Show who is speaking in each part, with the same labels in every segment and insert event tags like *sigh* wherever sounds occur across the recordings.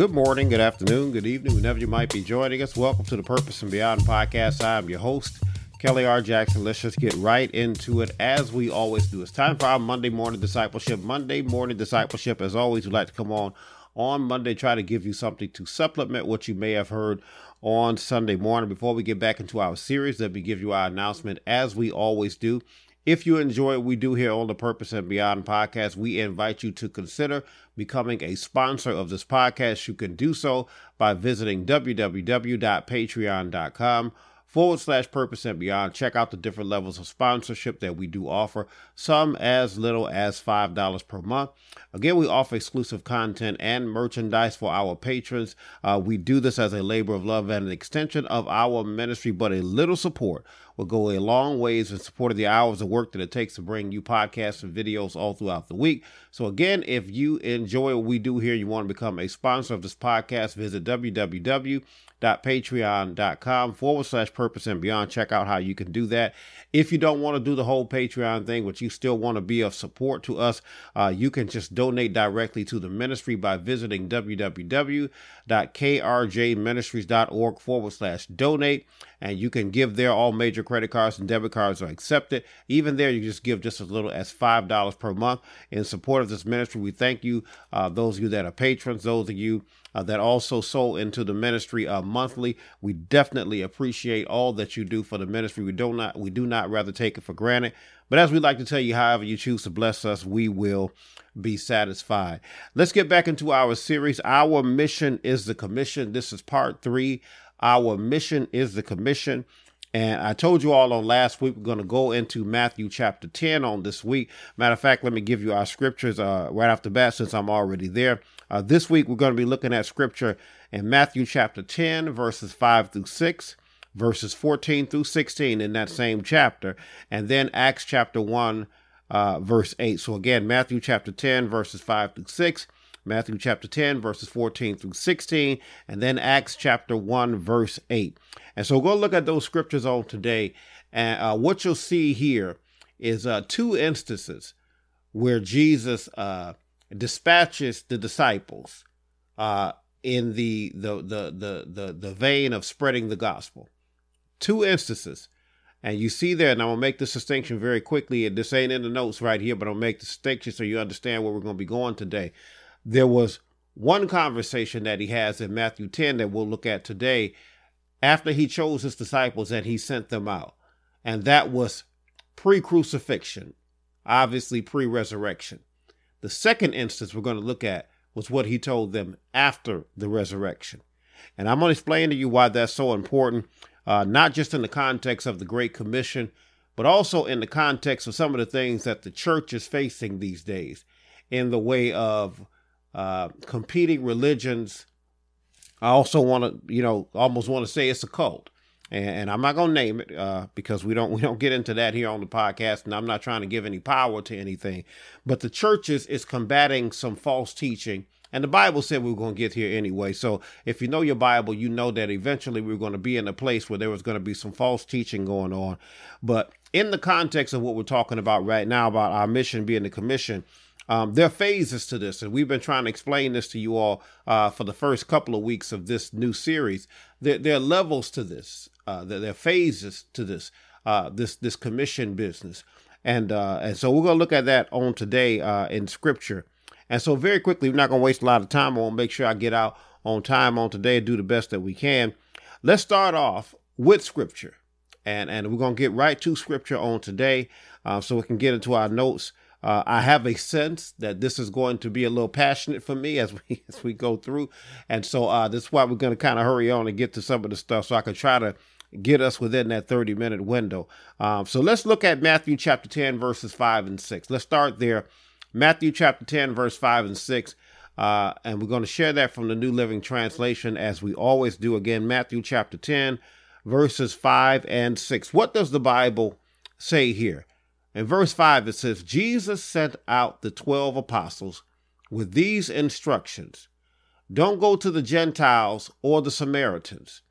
Speaker 1: good morning, good afternoon, good evening, whenever you might be joining us. Welcome to the Purpose and Beyond podcast. I'm your host, Kelly R. Jackson. Let's just get right into it as we always do. It's time for our Monday morning discipleship. Monday morning discipleship, as always, we like to come on on Monday, try to give you something to supplement what you may have heard on Sunday morning. Before we get back into our series, let me give you our announcement as we always do. If you enjoy what we do here on the Purpose and Beyond podcast, we invite you to consider becoming a sponsor of this podcast. You can do so by visiting www.patreon.com forward slash purpose and beyond. Check out the different levels of sponsorship that we do offer, some as little as $5 per month. Again, we offer exclusive content and merchandise for our patrons. Uh, we do this as a labor of love and an extension of our ministry, but a little support will go a long ways in support of the hours of work that it takes to bring you podcasts and videos all throughout the week. So again, if you enjoy what we do here, you want to become a sponsor of this podcast, visit www.patreon.com forward slash purpose and beyond. Check out how you can do that. If you don't want to do the whole Patreon thing, but you still want to be of support to us, uh, you can just donate directly to the ministry by visiting www.krjministries.org forward slash donate. And you can give there. All major credit cards and debit cards are accepted. Even there, you just give just as little as $5 per month in support of this ministry. We thank you, uh, those of you that are patrons, those of you uh, that also sow into the ministry uh, monthly. We definitely appreciate all that you do for the ministry. We do not we do not rather take it for granted. But as we like to tell you, however you choose to bless us, we will be satisfied. Let's get back into our series. Our mission is the commission. This is part three. Our mission is the commission. And I told you all on last week, we're going to go into Matthew chapter 10 on this week. Matter of fact, let me give you our scriptures uh, right off the bat since I'm already there. Uh, this week, we're going to be looking at scripture in Matthew chapter 10, verses 5 through 6, verses 14 through 16 in that same chapter, and then Acts chapter 1, uh, verse 8. So again, Matthew chapter 10, verses 5 through 6. Matthew chapter 10, verses 14 through 16, and then Acts chapter 1, verse 8. And so go look at those scriptures on today. And uh, what you'll see here is uh, two instances where Jesus uh, dispatches the disciples uh, in the, the, the, the, the, the vein of spreading the gospel. Two instances. And you see there, and I'm to make this distinction very quickly. And this ain't in the notes right here, but I'll make the distinction so you understand where we're going to be going today. There was one conversation that he has in Matthew 10 that we'll look at today after he chose his disciples and he sent them out. And that was pre crucifixion, obviously pre resurrection. The second instance we're going to look at was what he told them after the resurrection. And I'm going to explain to you why that's so important, uh, not just in the context of the Great Commission, but also in the context of some of the things that the church is facing these days in the way of uh, competing religions I also want to, you know, almost want to say it's a cult, and, and I'm not going to name it uh, because we don't *laughs* we don't get into that here on the podcast, and I'm not trying to give any power to anything. But the churches is combating some false teaching. And the Bible said we were going to get here anyway. So if you know your Bible, you know that eventually we are going to be in a place where there was going to be some false teaching going on. But in the context of what we're talking about right now, about our mission being the commission, um, there are phases to this, and we've been trying to explain this to you all uh, for the first couple of weeks of this new series. There, there are levels to this. Uh, there, there, are phases to this. Uh, this this commission business, and uh, and so we're going to look at that on today uh, in Scripture. And so very quickly, we're not going to waste a lot of time. I want to make sure I get out on time on today and do the best that we can. Let's start off with Scripture, and and we're going to get right to Scripture on today, uh, so we can get into our notes. Uh, I have a sense that this is going to be a little passionate for me as *laughs* we as we go through, and so uh, that's why we're going to kind of hurry on and get to some of the stuff so I can try to get us within that 30 minute window. Um, so let's look at Matthew chapter 10 verses 5 and 6. Let's start there. Matthew chapter 10 verse 5 and 6. Uh, and we're going to share that from the New Living Translation as we always do. Again, Matthew chapter 10 verses 5 and 6. What does the Bible say here? In verse 5, it says, Jesus sent out the 12 apostles with these instructions Don't go to the Gentiles or the Samaritans,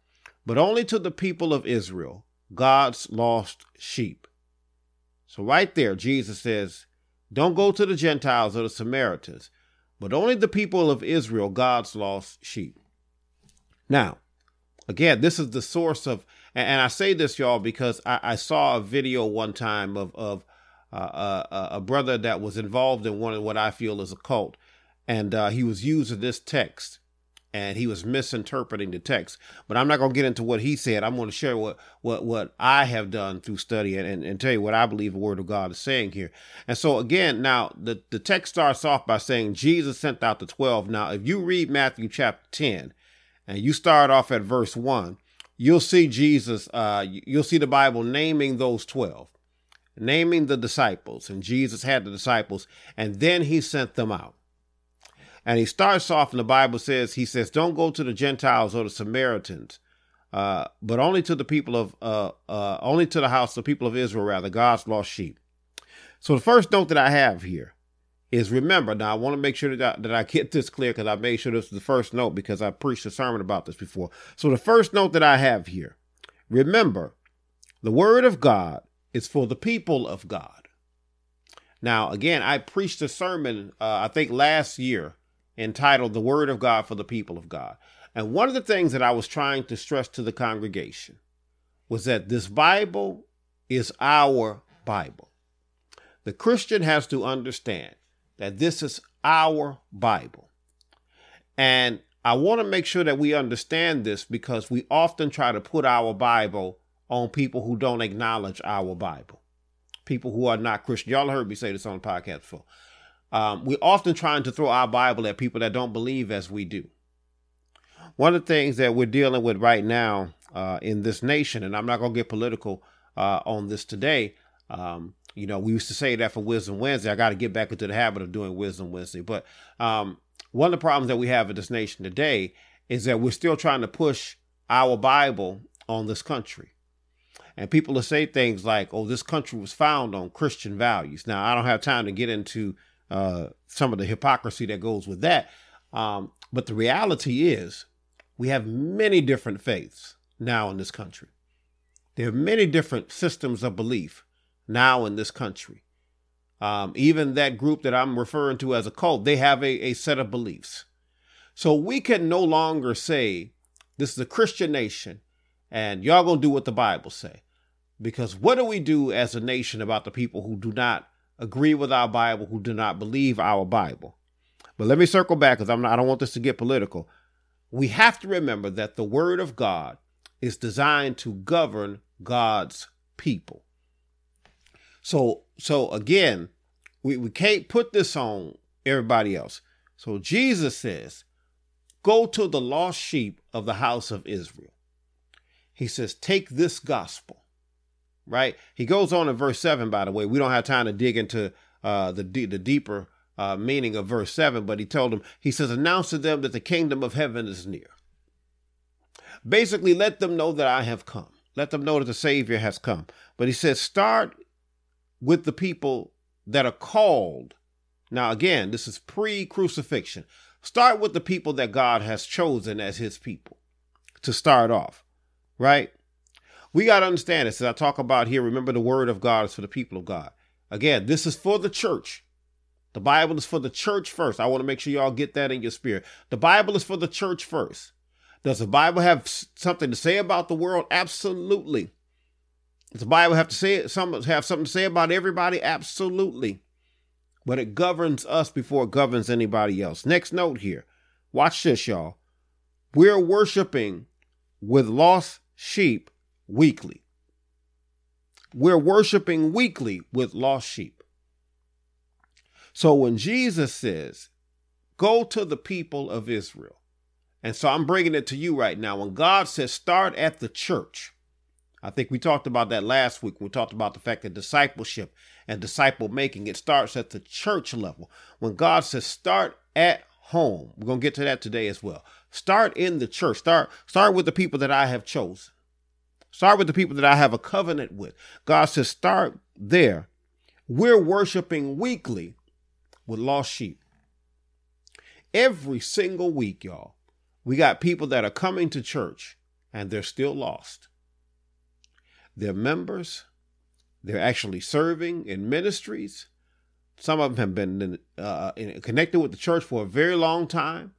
Speaker 1: but only to the people of Israel, God's lost sheep. So, right there, Jesus says, Don't go to the Gentiles or the Samaritans, but only the people of Israel, God's lost sheep. Now, again, this is the source of, and I say this, y'all, because I, I saw a video one time of of uh, a brother that was involved in one of what I feel is a cult, and uh, he was using this text and he was misinterpreting the text. But I'm not going to get into what he said. I'm going to share what what what I have done through study and, and, and, tell you what I believe the Word of God is saying here. And so again, now the the text starts off by saying Jesus sent out the twelve. Now, if you read Matthew chapter ten, and you start off at verse one, you'll see Jesus. Uh, you'll see the Bible naming those twelve. Naming the disciples, and Jesus had the disciples, and then he sent them out. And he starts off, and the Bible says, he says, don't go to the Gentiles or the Samaritans, uh, but only to the people of, uh, uh, only to the house, the people of Israel, rather, God's lost sheep. So the first note that I have here is remember, now I want to make sure that I, that I get this clear because I made sure this is the first note because I preached a sermon about this before. So the first note that I have here, remember, the word of God is for the people of God. Now, again, I preached a sermon, uh, I think last year, entitled The Word of God for the People of God. And one of the things that I was trying to stress to the congregation was that this Bible is our Bible. The Christian has to understand that this is our Bible. And I want to make sure that we understand this because we often try to put our Bible on people who don't acknowledge our Bible, people who are not Christian. Y'all heard me say this on the podcast before. Um, we're often trying to throw our Bible at people that don't believe as we do. One of the things that we're dealing with right now uh, in this nation, and I'm not going to get political uh, on this today. Um, you know, we used to say that for Wisdom Wednesday. I got to get back into the habit of doing Wisdom Wednesday. But um, one of the problems that we have in this nation today is that we're still trying to push our Bible on this country. And people will say things like, oh, this country was found on Christian values. Now, I don't have time to get into uh, some of the hypocrisy that goes with that. Um, but the reality is, we have many different faiths now in this country. There are many different systems of belief now in this country. Um, even that group that I'm referring to as a cult, they have a, a set of beliefs. So we can no longer say this is a Christian nation and y'all gonna do what the Bible say. Because what do we do as a nation about the people who do not agree with our Bible who do not believe our Bible. But let me circle back because I'm not, I don't want this to get political. We have to remember that the Word of God is designed to govern God's people. So, so again, we, we can't put this on everybody else. So Jesus says, Go to the lost sheep of the house of Israel. He says, Take this gospel right? He goes on in verse 7, by the way. We don't have time to dig into uh, the, the deeper uh, meaning of verse 7, but he told them, he says, Announce to them that the kingdom of heaven is near. Basically, let them know that I have come. Let them know that the Savior has come. But he says, Start with the people that are called. Now, again, this is pre crucifixion. Start with the people that God has chosen as his people to start off, right? We got to understand this. As I talk about here, remember the word of God is for the people of God. Again, this is for the church. The Bible is for the church first. I want to make sure y'all get that in your spirit. The Bible is for the church first. Does the Bible have something to say about the world? Absolutely. Does the Bible have to say some have something to say about everybody? Absolutely. But it governs us before it governs anybody else. Next note here. Watch this, y'all. We're worshiping with lost sheep weekly. We're worshiping weekly with lost sheep. So when Jesus says, Go to the people of Israel, and so I'm bringing it to you right now. When God says, Start at the church, I think we talked about that last week. We talked about the fact that discipleship and disciple making, it starts at the church level. When God says, Start at home, we're to get to that today as well. Start in the church. Start, start with the people that I have chosen. Start with the people that I have a covenant with. God says, start there. We're worshiping weekly with lost sheep. Every single week, y'all, we got people that are coming to church and they're still lost. They're members, they're actually serving in ministries, Some of them have been uh, connected with the church for a very long time.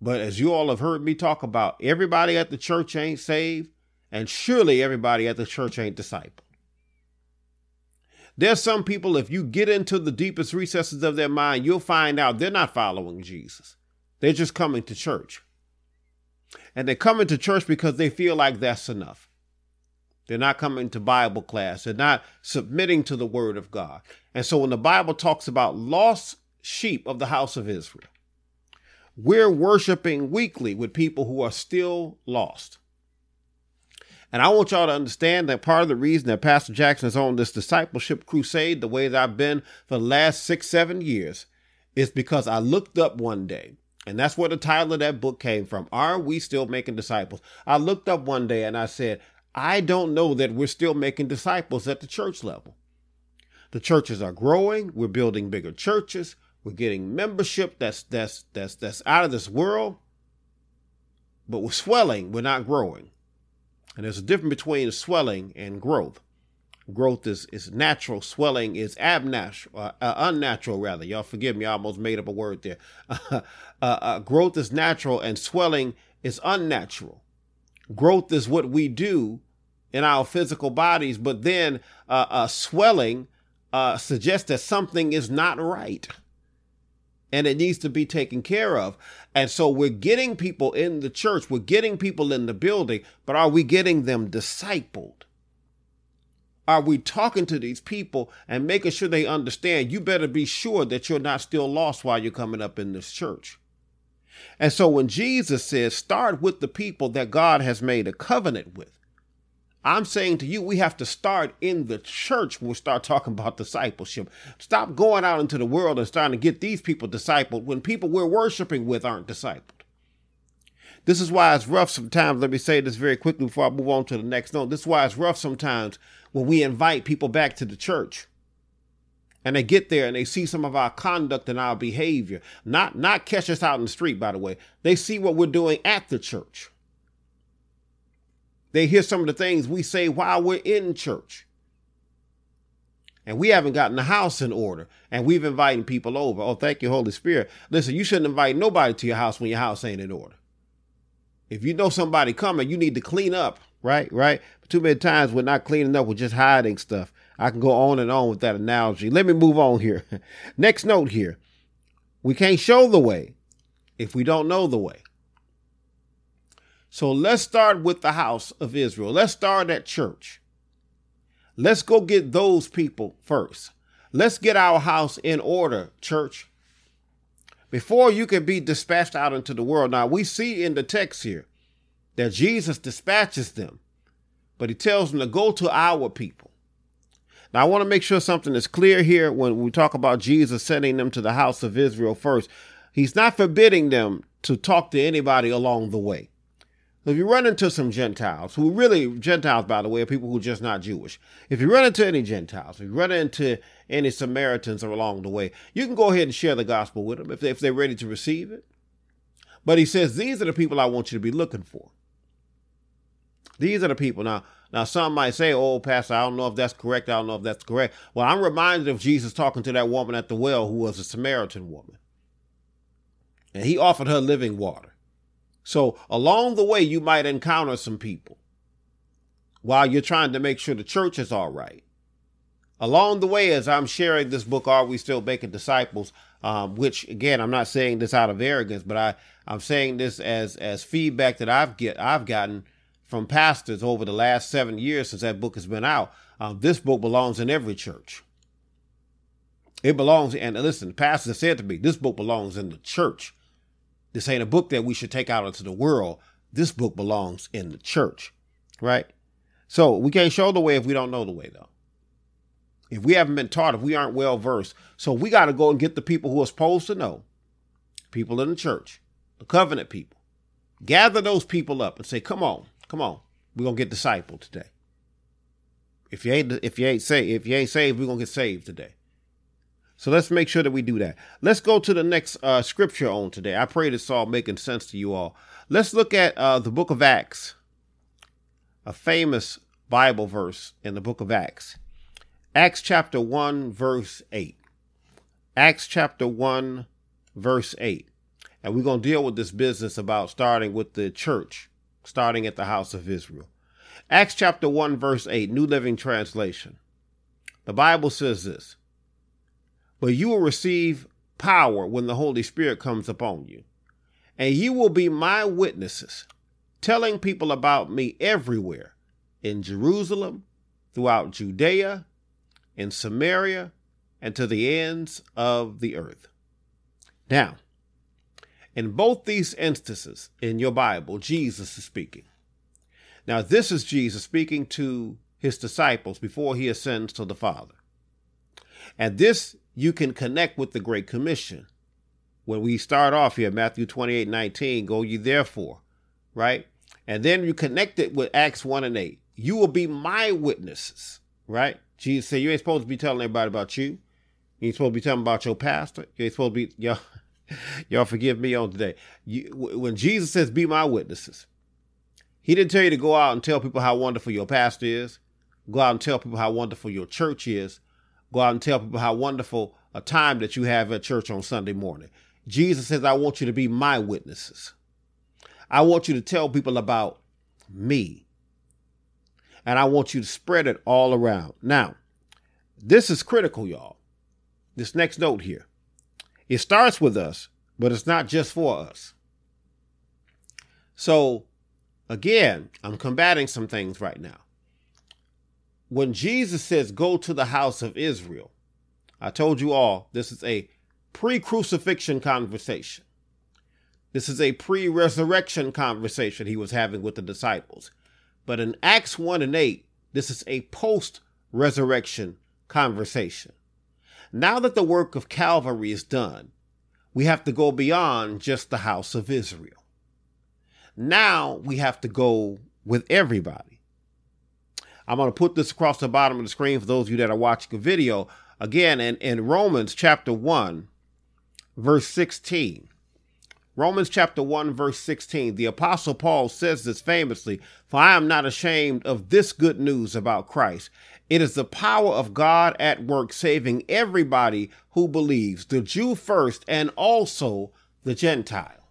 Speaker 1: But as you all have heard me talk about, everybody at the church ain't saved, and surely everybody at the church ain't discipled. There's some people, if you get into the deepest recesses of their mind, you'll find out they're not following Jesus. They're just coming to church. And they're coming to church because they feel like that's enough. They're not coming to Bible class. They're not submitting to the word of God. And so when the Bible talks about lost sheep of the house of Israel, we're worshiping weekly with people who are still lost. And I want y'all to understand that part of the reason that Pastor Jackson is on this discipleship crusade the way that I've been for the last six, seven years is because I looked up one day, and that's where the title of that book came from. Are we still making disciples? I looked up one day and I said, I don't know that we're still making disciples at the church level. The churches are growing, we're building bigger churches, we're getting membership that's that's that's that's out of this world, but we're swelling, we're not growing. And there's a difference between swelling and growth. Growth is, is natural, swelling is abnatural, uh, uh, unnatural rather. Y'all forgive me, I almost made up a word there. *laughs* uh, uh, growth is natural and swelling is unnatural. Growth is what we do in our physical bodies, but then uh, uh, swelling suggests that something is not right and it needs to be taken care of. And so we're getting people in the church, we're getting people in the building, but are we getting them discipled? Are we talking to these people and making sure they understand you better be sure that you're not still lost while you're coming up in this church? And so when Jesus says, start with the people that God has made a covenant with, I'm saying to you, we have to start in the church when we start talking about discipleship. Stop going out into the world and starting to get these people discipled when people we're worshiping with aren't discipled. This is why it's rough sometimes. Let me say this very quickly before I move on to the next note. This is why it's rough sometimes when we invite people back to the church and they get there and they see some of our conduct and our behavior. Not not catch us out in the street, by the way. They see what we're doing at the church. They hear some of the things we say while we're in church. And we haven't gotten the house in order. And we've invited people over. Oh, thank you, Holy Spirit. Listen, you shouldn't invite nobody to your house when your house ain't in order. If you know somebody coming, you need to clean up, right? Right? But too many times we're not cleaning up, we're just hiding stuff. I can go on and on with that analogy. Let me move on here. *laughs* Next note here. We can't show the way if we don't know the way. So let's start with the house of Israel. Let's start at church. Let's go get those people first. Let's get our house in order, church. Before you can be dispatched out into the world. Now, we see in the text here that Jesus dispatches them, but he tells them to go to our people. Now, I want to make sure something is clear here when we talk about Jesus sending them to the house of Israel first. He's not forbidding them to talk to anybody along the way. If you run into some Gentiles, who really, Gentiles, by the way, are people who are just not Jewish. If you run into any Gentiles, if you run into any Samaritans along the way, you can go ahead and share the gospel with them if, they, if they're ready to receive it. But he says, these are the people I want you to be looking for. These are the people. Now, now some might say, oh, Pastor, I don't know if that's correct. I don't know if that's correct. Well, I'm reminded of Jesus talking to that woman at the well who was a Samaritan woman. And he offered her living water. So along the way, you might encounter some people while you're trying to make sure the church is all right. Along the way, as I'm sharing this book, Are We Still Making Disciples? Um, which again, I'm not saying this out of arrogance, but I, I'm saying this as as feedback that I've get I've gotten from pastors over the last seven years since that book has been out. Um, this book belongs in every church. It belongs, and listen, the pastor said to me, this book belongs in the church. This ain't a book that we should take out into the world. This book belongs in the church, right? So we can't show the way if we don't know the way, though. If we haven't been taught, if we aren't well versed, so we got to go and get the people who are supposed to know, people in the church, the covenant people. Gather those people up and say, "Come on, come on, we're gonna get discipled today." If you ain't, if you ain't saved, if you ain't saved, we're gonna get saved today. So let's make sure that we do that. Let's go to the next uh, scripture on today. I pray this all making sense to you all. Let's look at uh, the book of Acts, a famous Bible verse in the book of Acts. Acts chapter 1, verse 8. Acts chapter 1, verse 8. And we're going to deal with this business about starting with the church, starting at the house of Israel. Acts chapter 1, verse 8, New Living Translation. The Bible says this But you will receive power when the Holy Spirit comes upon you, and you will be my witnesses, telling people about me everywhere in Jerusalem, throughout Judea, in Samaria, and to the ends of the earth. Now, in both these instances in your Bible, Jesus is speaking. Now, this is Jesus speaking to his disciples before he ascends to the Father. And this you can connect with the Great Commission. When we start off here, Matthew 28 19, go ye therefore, right? And then you connect it with Acts 1 and 8. You will be my witnesses, right? Jesus said, You ain't supposed to be telling everybody about you. You ain't supposed to be telling about your pastor. You ain't supposed to be, *laughs* y'all, y'all forgive me on today. You, when Jesus says, Be my witnesses, he didn't tell you to go out and tell people how wonderful your pastor is, go out and tell people how wonderful your church is, go out and tell people how wonderful a time that you have at church on Sunday morning. Jesus says, I want you to be my witnesses. I want you to tell people about me. And I want you to spread it all around. Now, this is critical, y'all. This next note here. It starts with us, but it's not just for us. So, again, I'm combating some things right now. When Jesus says, Go to the house of Israel, I told you all this is a pre crucifixion conversation. This is a pre resurrection conversation he was having with the disciples. But in Acts 1 and 8, this is a post resurrection conversation. Now that the work of Calvary is done, we have to go beyond just the house of Israel. Now we have to go with everybody. I'm going to put this across the bottom of the screen for those of you that are watching the video. Again, in, in Romans chapter 1, verse 16. Romans chapter 1, verse 16. The Apostle Paul says this famously For I am not ashamed of this good news about Christ. It is the power of God at work, saving everybody who believes, the Jew first, and also the Gentile.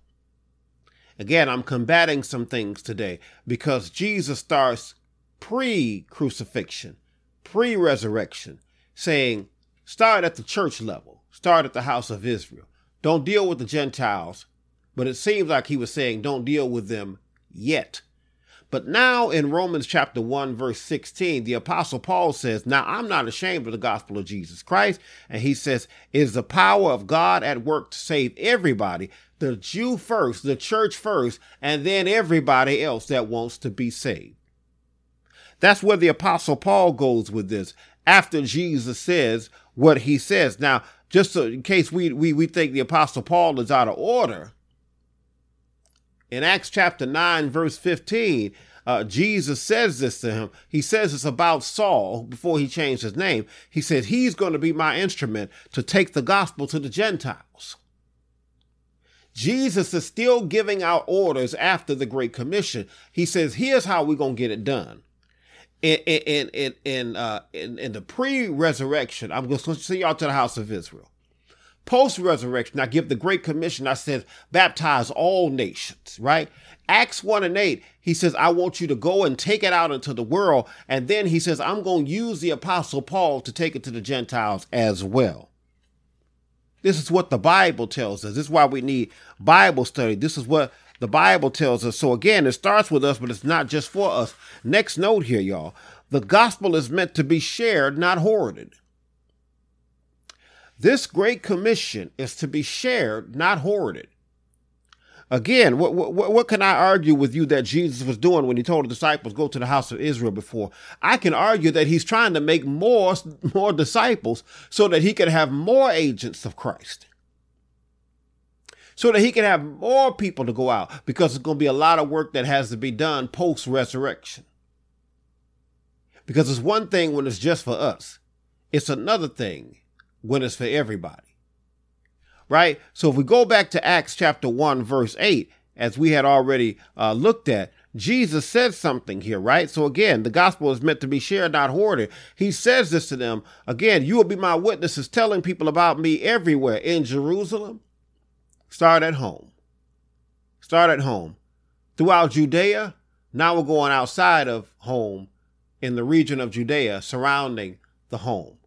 Speaker 1: Again, I'm combating some things today because Jesus starts pre crucifixion, pre resurrection, saying, start at the church level, start at the house of Israel. Don't deal with the Gentiles. But it seems like he was saying, don't deal with them yet. But now in Romans chapter 1, verse 16, the apostle Paul says, Now I'm not ashamed of the gospel of Jesus Christ. And he says, is the power of God at work to save everybody, the Jew first, the church first, and then everybody else that wants to be saved. That's where the apostle Paul goes with this after Jesus says what he says. Now, just so, in case we, we, we think the apostle Paul is out of order, in Acts chapter 9, verse 15, uh, Jesus says this to him. He says it's about Saul before he changed his name. He says, He's going to be my instrument to take the gospel to the Gentiles. Jesus is still giving out orders after the Great Commission. He says, Here's how we're going to get it done. In, in, in, in, uh, in, in the pre resurrection, I'm going to see y'all to the house of Israel. Post resurrection, I give the Great Commission. I said, baptize all nations, right? Acts 1 and 8, he says, I want you to go and take it out into the world. And then he says, I'm going to use the Apostle Paul to take it to the Gentiles as well. This is what the Bible tells us. This is why we need Bible study. This is what the Bible tells us. So again, it starts with us, but it's not just for us. Next note here, y'all. The gospel is meant to be shared, not hoarded. This great commission is to be shared, not hoarded. Again, what, what, what can I argue with you that Jesus was doing when he told the disciples, go to the house of Israel before? I can argue that he's trying to make more, more disciples so that he can have more agents of Christ. So that he can have more people to go out because it's going to be a lot of work that has to be done post resurrection. Because it's one thing when it's just for us. It's another thing when it's for everybody. Right? So if we go back to Acts chapter 1, verse 8, as we had already uh, looked at, Jesus says something here, right? So again, the gospel is meant to be shared, not hoarded. He says this to them. Again, you will be my witnesses, telling people about me everywhere in Jerusalem. Start at home. Start at home. Throughout Judea, now we're going outside of home in the region of Judea surrounding the home.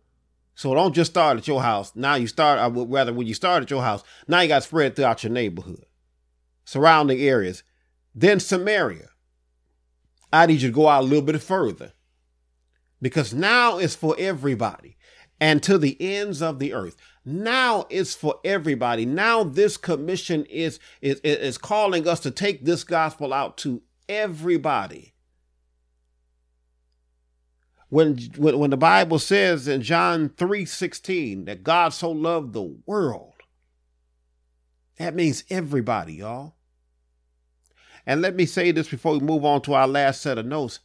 Speaker 1: So don't just start at your house. Now you start, uh, I would rather, when you start at your house, now you got spread throughout your neighborhood, surrounding areas. Then Samaria. I need you to go out a little bit further because now it's for everybody and to the ends of the earth. Now it's for everybody. Now this commission is, is, is calling us to take this gospel out to everybody. When, when, when the Bible says in John 3 16 that God so loved the world, that means everybody, y'all. And let me say this before we move on to our last set of notes.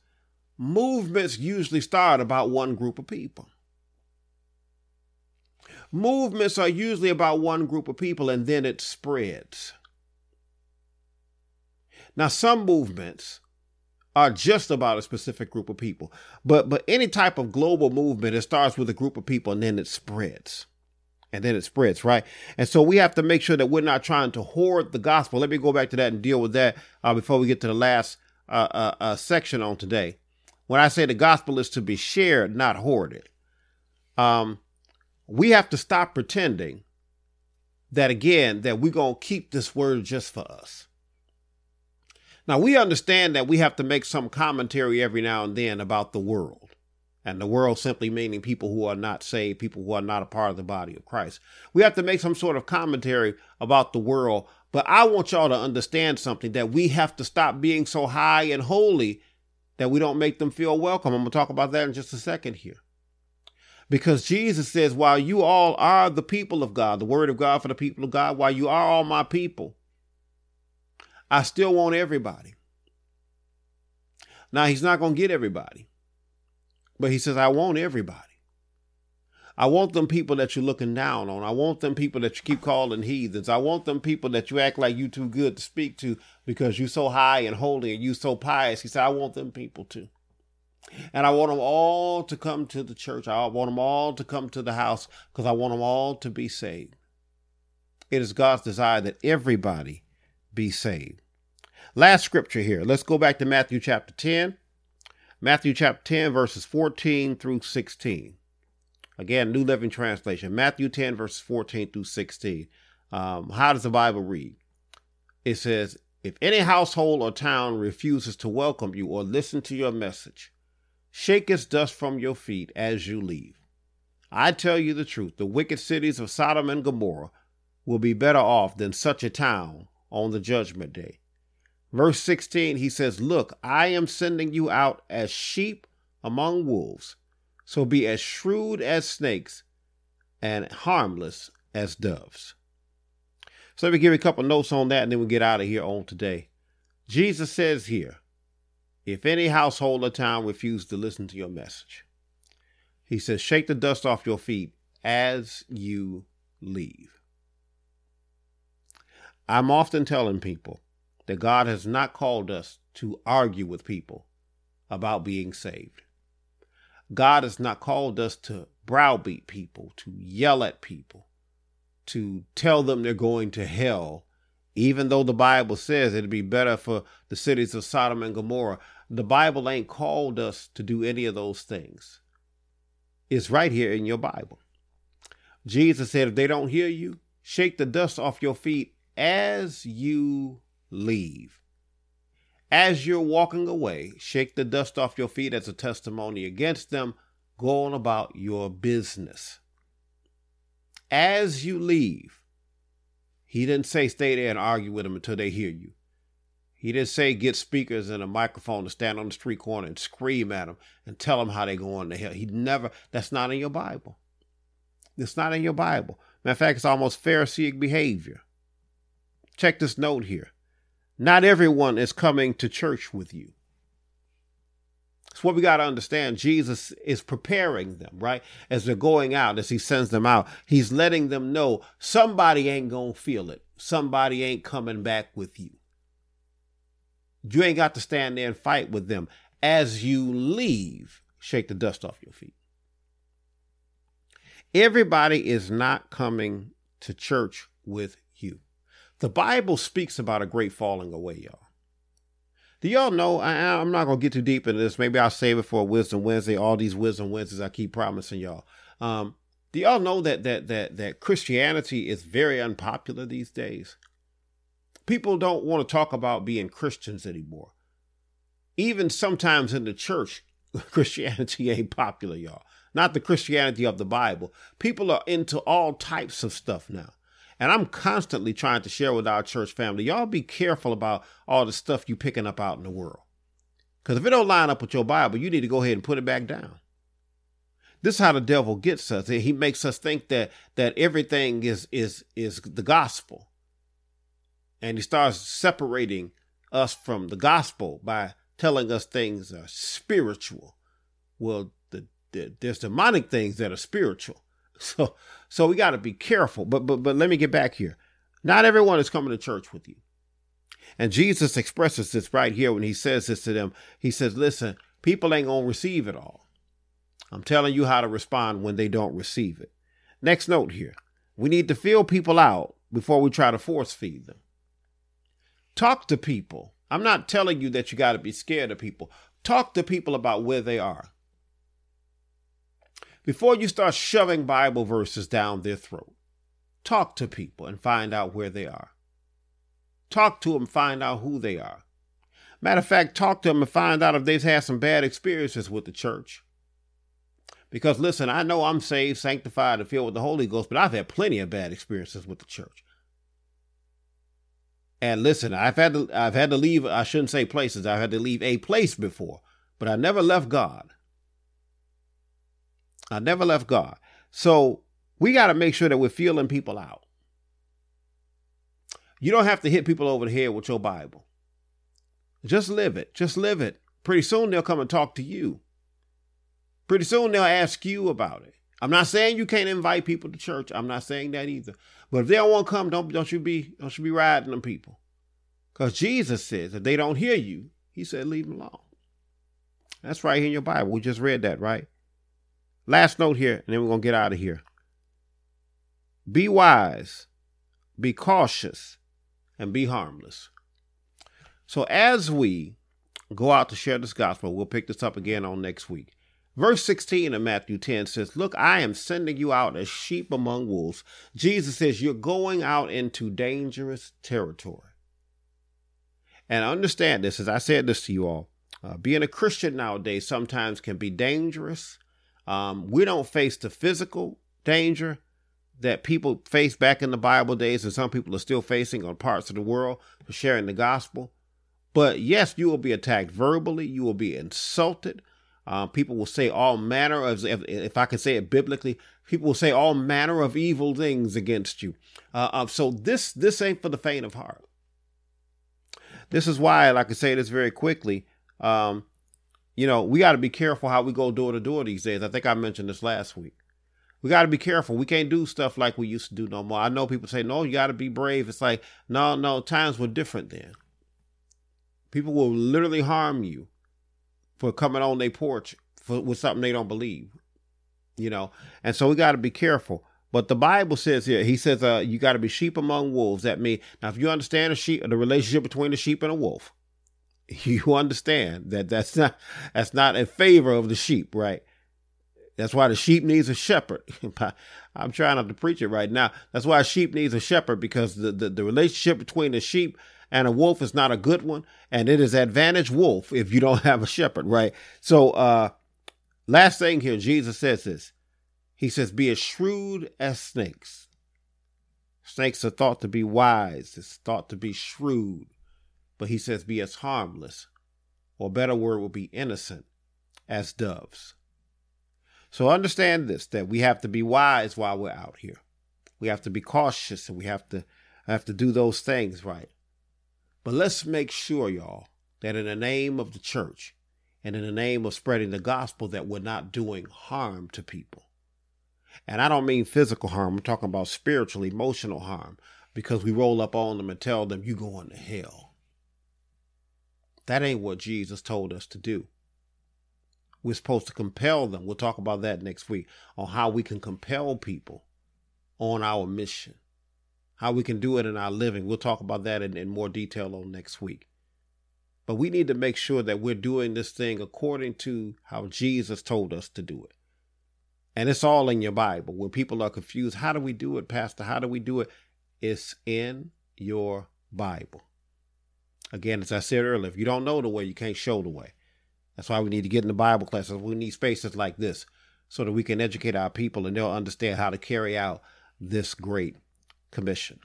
Speaker 1: Movements usually start about one group of people. Movements are usually about one group of people and then it spreads. Now, some movements are just about a specific group of people, but but any type of global movement, it starts with a group of people and then it spreads and then it spreads, right? And so we have to make sure that we're not trying to hoard the gospel. Let me go back to that and deal with that uh, before we get to the last uh, uh, uh, section on today. When I say the gospel is to be shared, not hoarded, um, we have to stop pretending that again that we're gonna keep this word just for us. Now we understand that we have to make some commentary every now and then about the world and the world simply meaning people who are not saved, people who are not a part of the body of Christ. We have to make some sort of commentary about the world, but I want y'all to understand something that we have to stop being so high and holy that we don't make them feel welcome. I'm going to talk about that in just a second here. Because Jesus says, while you all are the people of God, the word of God for the people of God, while you are all my people, I still want everybody. Now, he's not going to get everybody. But he says, I want everybody. I want them people that you're looking down on. I want them people that you keep calling heathens. I want them people that you act like you too good to speak to because you're so high and holy and you so pious. He said, I want them people too. And I want them all to come to the church. I want them all to come to the house because I want them all to be saved. It is God's desire that everybody be saved. Last scripture here. Let's go back to Matthew chapter 10. Matthew chapter 10, verses 14 through 16. Again, New Living Translation. Matthew 10, verses 14 through 16. Um, how does the Bible read? It says, If any household or town refuses to welcome you or listen to your message, shake its dust from your feet as you leave. I tell you the truth, the wicked cities of Sodom and Gomorrah will be better off than such a town on the judgment day. Verse 16, he says, Look, I am sending you out as sheep among wolves. So be as shrewd as snakes and harmless as doves. So let me give you a couple notes on that and then we'll get out of here on today. Jesus says here, if any household or town refuse to listen to your message, he says, shake the dust off your feet as you leave. I'm often telling people that God has not called us to argue with people about being saved. God has not called us to browbeat people, to yell at people, to tell them they're going to hell, even though the Bible says it'd be better for the cities of Sodom and Gomorrah. The Bible ain't called us to do any of those things. It's right here in your Bible. Jesus said, if they don't hear you, shake the dust off your feet as you leave. As you're walking away, shake the dust off your feet as a testimony against them. Go on about your business. As you leave, he didn't say stay there and argue with them until they hear you. He didn't say get speakers and a microphone to stand on the street corner and scream at them and tell them how they're going to hell. He never, that's not in your Bible. It's not in your Bible. Matter of fact, it's almost Pharisaic behavior. Check this note here. Not everyone is coming to church with you. It's what we got to understand. Jesus is preparing them, right? As they're going out, as he sends them out, he's letting them know somebody ain't going to feel it. Somebody ain't coming back with you. You ain't got to stand there and fight with them. As you leave, shake the dust off your feet. Everybody is not coming to church with you. The Bible speaks about a great falling away, y'all. Do y'all know? I, am not going to get too deep into this. Maybe I'll save it for Wisdom Wednesday. All these Wisdom Wednesdays I keep promising y'all. Um, do y'all know that that that that Christianity is very unpopular these days? People don't want to talk about being Christians anymore. Even sometimes in the church, *laughs* Christianity ain't popular, y'all. Not the Christianity of the Bible. People are into all types of stuff now. And I'm constantly trying to share with our church family, y'all be careful about all the stuff you picking up out in the world. Because if it don't line up with your Bible, you need to go ahead and put it back down. This is how the devil gets us. He makes us think that that everything is is is the gospel. And he starts separating us from the gospel by telling us things are spiritual. Well, the, the, there's demonic things that are spiritual. *laughs* So so we got to be careful. But but but let me get back here. Not everyone is coming to church with you. And Jesus expresses this right here when he says this to them. He says, "Listen, people ain't going to receive it all. I'm telling you how to respond when they don't receive it." Next note here. We need to feel people out before we try to force feed them. Talk to people. I'm not telling you that you got to be scared of people. Talk to people about where they are before you start shoving Bible verses down their throat, talk to people and find out where they are. Talk to them, find out who they are. Matter of fact, talk to them and find out if they've had some bad experiences with the church. Because listen, I know I'm saved, sanctified, and filled with the Holy Ghost, but I've had plenty of bad experiences with the church. And listen, I've had to I've had to leave, I shouldn't say places, I've had to leave a place before, but I never left God. I never left God. So we got to make sure that we're feeling people out. You don't have to hit people over the head with your Bible. Just live it. Just live it. Pretty soon they'll come and talk to you. Pretty soon they'll ask you about it. I'm not saying you can't invite people to church. I'm not saying that either. But if they don't want to come, don't don't you be don't you be riding them people. Because Jesus says if they don't hear you, he said leave them alone. That's right here in your Bible. We just read that, right? Last note here, and then we're to get out of here. Be wise, be cautious, and be harmless. So, as we go out to share this gospel, we'll pick this up again on next week. Verse 16 of Matthew 10 says, Look, I am sending you out as sheep among wolves. Jesus says, You're going out into dangerous territory. And understand this, as I said this to you all, uh, being a Christian nowadays sometimes can be dangerous um, we don't face the physical danger that people faced back in the Bible days, and some people are still facing on parts of the world for sharing the gospel. But yes, you will be attacked verbally. You will be insulted. Uh, people will say all manner of, if, if, I can say it biblically, people will say all manner of evil things against you. Uh, uh, so this this ain't for the faint of heart. This is why, like I say this very quickly, um, you know, we got to be careful how we go door to door these days. I think I mentioned this last week. We got to be careful. We can't do stuff like we used to do no more. I know people say, no, you got to be brave. It's like, no, no, times were different then. People will literally harm you for coming on their porch for, with something they don't believe, you know? And so we got to be careful. But the Bible says here, he says, uh, you got to be sheep among wolves. That means, now if you understand a sheep, the relationship between a sheep and a wolf, *laughs* you understand that that's not that's not in favor of the sheep, right? That's why the sheep needs a shepherd. *laughs* I'm trying not to preach it right now. That's why a sheep needs a shepherd because the, the, the relationship between the sheep and a wolf is not a good one, and it is advantage wolf if you don't *laughs* have a shepherd, right? So, uh, last thing here, Jesus says this. He says, "Be as shrewd as snakes." Snakes are thought to be wise. It's thought to be shrewd but he says be as harmless, or a better word would be innocent, as doves. So understand this that we have to be wise while we're out here. We have to be cautious and we have to have to do those things right. But let's make sure, y'all, that in the name of the church and in the name of spreading the gospel that we're not doing harm to people. And I don't mean physical harm, I'm talking about spiritual, emotional harm, because we roll up on them and tell them, you going to hell. That ain't what Jesus told us to do. We're supposed to compel them. We'll talk about that next week on how we can compel people on our mission, how we can do it in our living. We'll talk about that in, in more detail on next week. But we need to make sure that we're doing this thing according to how Jesus told us to do it. And it's all in your Bible. When people are confused, how do we do it, Pastor? How do we do it? It's in your Bible. Again, as I said earlier, if you don't know the way, you can't show the way. That's why we need to get in the Bible classes. We need spaces like this so that we can educate our people and they'll understand how to carry out this great commission.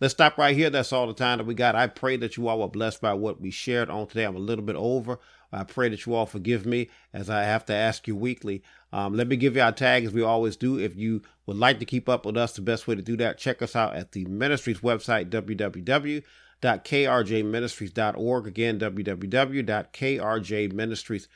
Speaker 1: Let's stop right here. That's all the time that we got. I pray that you all were blessed by what we shared on today. I'm a little bit over. I pray that you all forgive me as I have to ask you weekly. Um, let me give you our tag as we always do. If you would like to keep up with us, the best way to do that, check us out at the ministry's website, www.krjministries.org. Again, www.krjministries.org.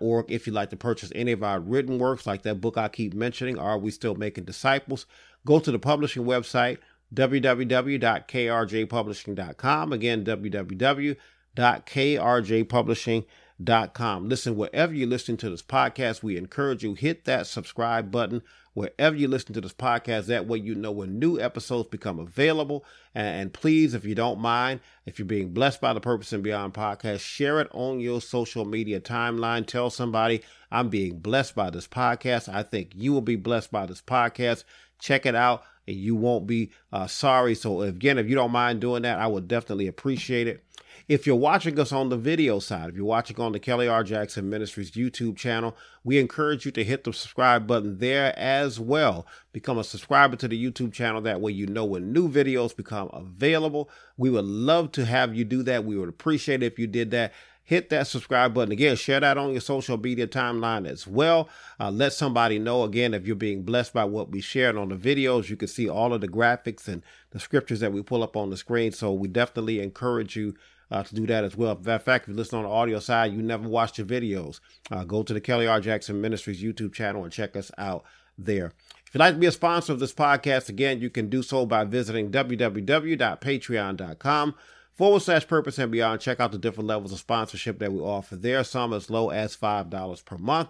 Speaker 1: Org if you'd like to purchase any of our written works, like that book I keep mentioning, Are We Still Making Disciples? Go to the publishing website, www.krjpublishing.com. Again, www.krjpublishing.com. Listen, wherever you're listening to this podcast, we encourage you hit that subscribe button wherever you listen to this podcast. That way, you know when new episodes become available. And, and, please, if you don't mind, if you're being blessed by the Purpose and Beyond podcast, share it on your social media timeline. Tell somebody I'm being blessed by this podcast. I think you will be blessed by this podcast. Check it out, and you won't be uh, sorry. So, again, if you don't mind doing that, I would definitely appreciate it. If you're watching us on the video side, if you're watching on the Kelly R. Jackson Ministries YouTube channel, we encourage you to hit the subscribe button there as well. Become a subscriber to the YouTube channel. That way you know when new videos become available. We would love to have you do that. We would appreciate it if you did that hit that subscribe button again share that on your social media timeline as well uh, let somebody know again if you're being blessed by what we shared on the videos you can see all of the graphics and the scriptures that we pull up on the screen so we definitely encourage you uh, to do that as well. In fact, if you listen on the audio side, you never watched your videos, uh, go to the Kelly R. Jackson Ministries YouTube channel and check us out there. If you'd like to be a sponsor of this podcast, again, you can do so by visiting www.patreon.com forward slash purpose and beyond. Check out the different levels of sponsorship that we offer there, some as low as $5 per month.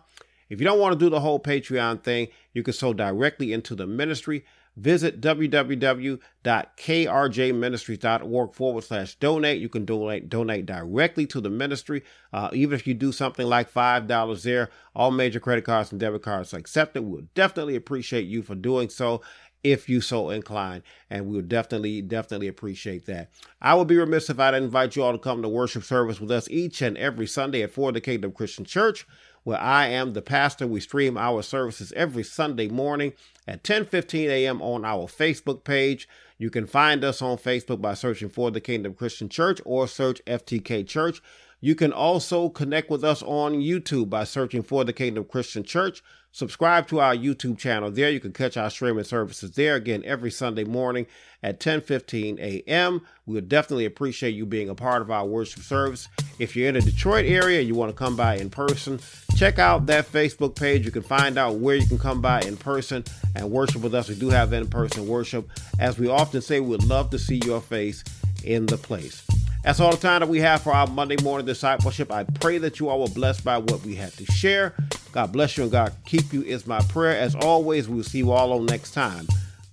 Speaker 1: If you don't want to do the whole Patreon thing, you can sow directly into the ministry. Visit www.krjministries.org forward slash donate. You can donate donate directly to the ministry. Uh, even if you do something like $5 there, all major credit cards and debit cards are accepted. We'll definitely appreciate you for doing so if you so incline. And we would definitely, definitely appreciate that. I would be remiss if I didn't invite you all to come to worship service with us each and every Sunday at For the Kingdom Christian Church where I am the pastor. We stream our services every Sunday morning at 10:15 a.m. on our Facebook page. You can find us on Facebook by searching for the Kingdom Christian Church or search FTK Church. You can also connect with us on YouTube by searching for the Kingdom Christian Church. Subscribe to our YouTube channel there. You can catch our streaming services there again every Sunday morning at 10:15 a.m. We would definitely appreciate you being a part of our worship service. If you're in the Detroit area and you want to come by in person, check out that Facebook page. You can find out where you can come by in person and worship with us. We do have in-person worship. As we often say, we'd love to see your face in the place. That's all the time that we have for our Monday morning discipleship. I pray that you all were blessed by what we had to share. God bless you and God keep you is my prayer. As always, we will see you all on next time.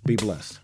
Speaker 1: Be blessed.